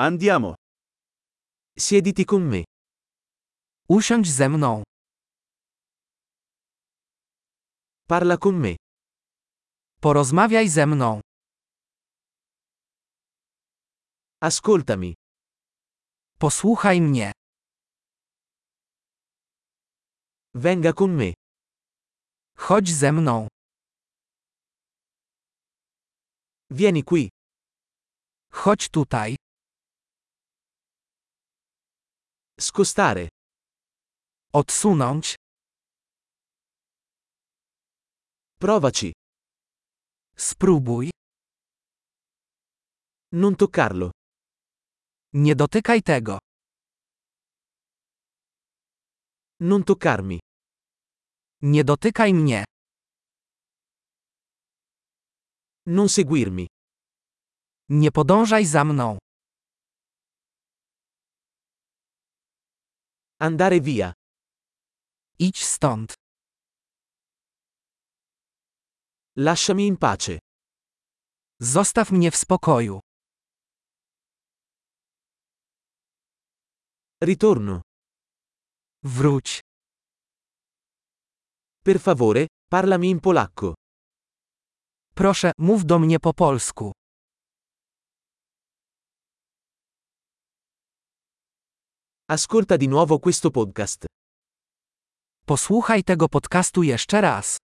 Andiamo. Siediti con me. Usiądź ze mną. Parla con me. Porozmawiaj ze mną. Ascoltami. Posłuchaj mnie. Venga con me. Chodź ze mną. Vieni qui. Chodź tutaj. Scostare. Odsunąć. Provaci. Spróbuj. Non toccarlo. Nie dotykaj tego. Non toccarmi. Nie dotykaj mnie. Non seguirmi. Nie podążaj za mną. Andare via. Idź stąd. Lasciami in pace. Zostaw mnie w spokoju. Ritorno. Wróć. Per favore, parlami in polacco. Proszę, mów do mnie po polsku. Ascolta di nuovo questo podcast. Posłuchaj tego podcastu jeszcze raz.